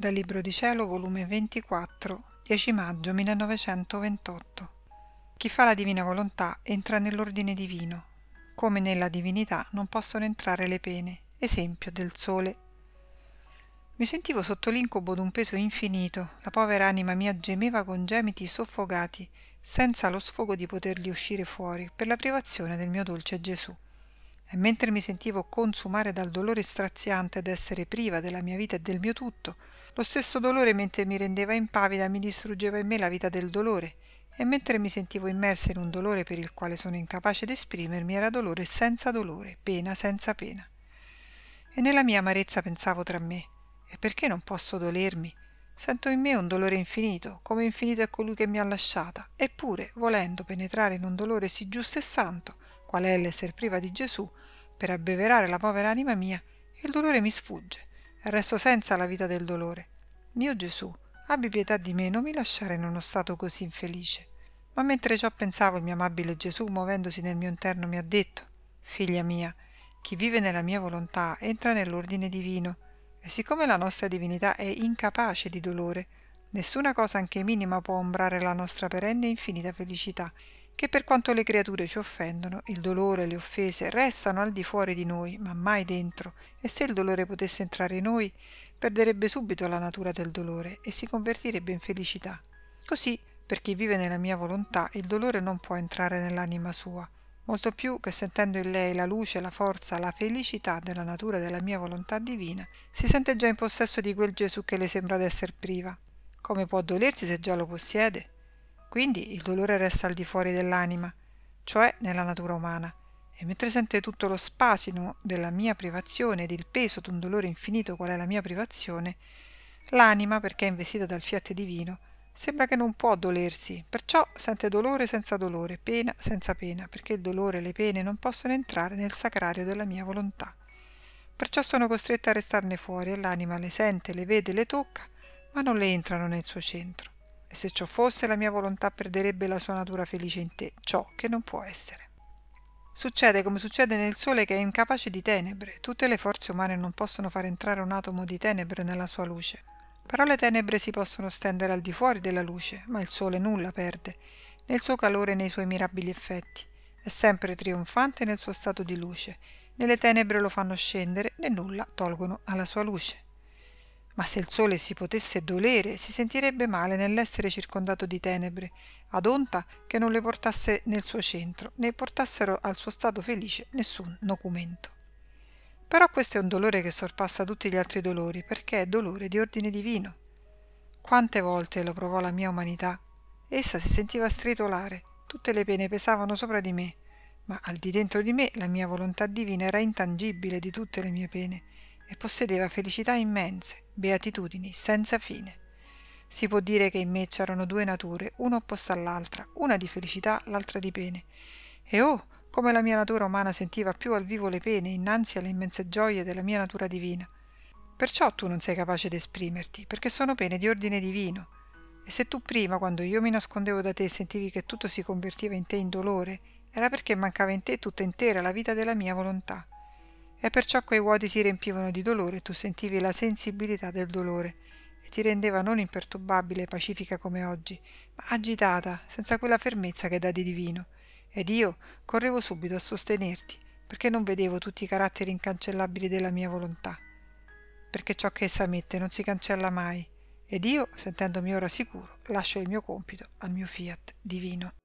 Dal Libro di Cielo, volume 24, 10 maggio 1928. Chi fa la divina volontà entra nell'ordine divino. Come nella divinità non possono entrare le pene. Esempio del sole. Mi sentivo sotto l'incubo d'un peso infinito. La povera anima mia gemeva con gemiti soffocati, senza lo sfogo di poterli uscire fuori, per la privazione del mio dolce Gesù e mentre mi sentivo consumare dal dolore straziante d'essere priva della mia vita e del mio tutto, lo stesso dolore mentre mi rendeva impavida mi distruggeva in me la vita del dolore, e mentre mi sentivo immersa in un dolore per il quale sono incapace d'esprimermi era dolore senza dolore, pena senza pena. E nella mia amarezza pensavo tra me, e perché non posso dolermi? Sento in me un dolore infinito, come infinito è colui che mi ha lasciata, eppure, volendo penetrare in un dolore sì giusto e santo, qual è l'esser priva di Gesù, per abbeverare la povera anima mia, il dolore mi sfugge resto senza la vita del dolore. Mio Gesù, abbi pietà di me, non mi lasciare in uno stato così infelice. Ma mentre ciò pensavo, il mio amabile Gesù, muovendosi nel mio interno, mi ha detto, Figlia mia, chi vive nella mia volontà entra nell'ordine divino, e siccome la nostra divinità è incapace di dolore, nessuna cosa anche minima può ombrare la nostra perenne e infinita felicità, che per quanto le creature ci offendono, il dolore e le offese restano al di fuori di noi, ma mai dentro, e se il dolore potesse entrare in noi, perderebbe subito la natura del dolore e si convertirebbe in felicità. Così, per chi vive nella mia volontà, il dolore non può entrare nell'anima sua, molto più che sentendo in lei la luce, la forza, la felicità della natura della mia volontà divina, si sente già in possesso di quel Gesù che le sembra d'esser priva. Come può dolersi se già lo possiede? Quindi il dolore resta al di fuori dell'anima, cioè nella natura umana, e mentre sente tutto lo spasimo della mia privazione ed il peso d'un dolore infinito qual è la mia privazione, l'anima, perché è investita dal fiat divino, sembra che non può dolersi, perciò sente dolore senza dolore, pena senza pena, perché il dolore e le pene non possono entrare nel sacrario della mia volontà. Perciò sono costretta a restarne fuori e l'anima le sente, le vede, le tocca, ma non le entrano nel suo centro se ciò fosse la mia volontà perderebbe la sua natura felice in te, ciò che non può essere. Succede come succede nel Sole che è incapace di tenebre, tutte le forze umane non possono far entrare un atomo di tenebre nella sua luce, però le tenebre si possono stendere al di fuori della luce, ma il Sole nulla perde, nel suo calore e nei suoi mirabili effetti, è sempre trionfante nel suo stato di luce, né le tenebre lo fanno scendere né nulla tolgono alla sua luce ma se il sole si potesse dolere si sentirebbe male nell'essere circondato di tenebre, ad onta che non le portasse nel suo centro, né portassero al suo stato felice nessun documento. Però questo è un dolore che sorpassa tutti gli altri dolori, perché è dolore di ordine divino. Quante volte lo provò la mia umanità? Essa si sentiva stritolare, tutte le pene pesavano sopra di me, ma al di dentro di me la mia volontà divina era intangibile di tutte le mie pene e possedeva felicità immense, beatitudini senza fine. Si può dire che in me c'erano due nature, una opposta all'altra, una di felicità, l'altra di pene. E oh, come la mia natura umana sentiva più al vivo le pene innanzi alle immense gioie della mia natura divina. Perciò tu non sei capace di esprimerti, perché sono pene di ordine divino. E se tu prima, quando io mi nascondevo da te, sentivi che tutto si convertiva in te in dolore, era perché mancava in te tutta intera la vita della mia volontà e perciò quei vuoti si riempivano di dolore e tu sentivi la sensibilità del dolore e ti rendeva non imperturbabile e pacifica come oggi, ma agitata, senza quella fermezza che dà di divino. Ed io correvo subito a sostenerti, perché non vedevo tutti i caratteri incancellabili della mia volontà. Perché ciò che essa mette non si cancella mai, ed io, sentendomi ora sicuro, lascio il mio compito al mio fiat divino.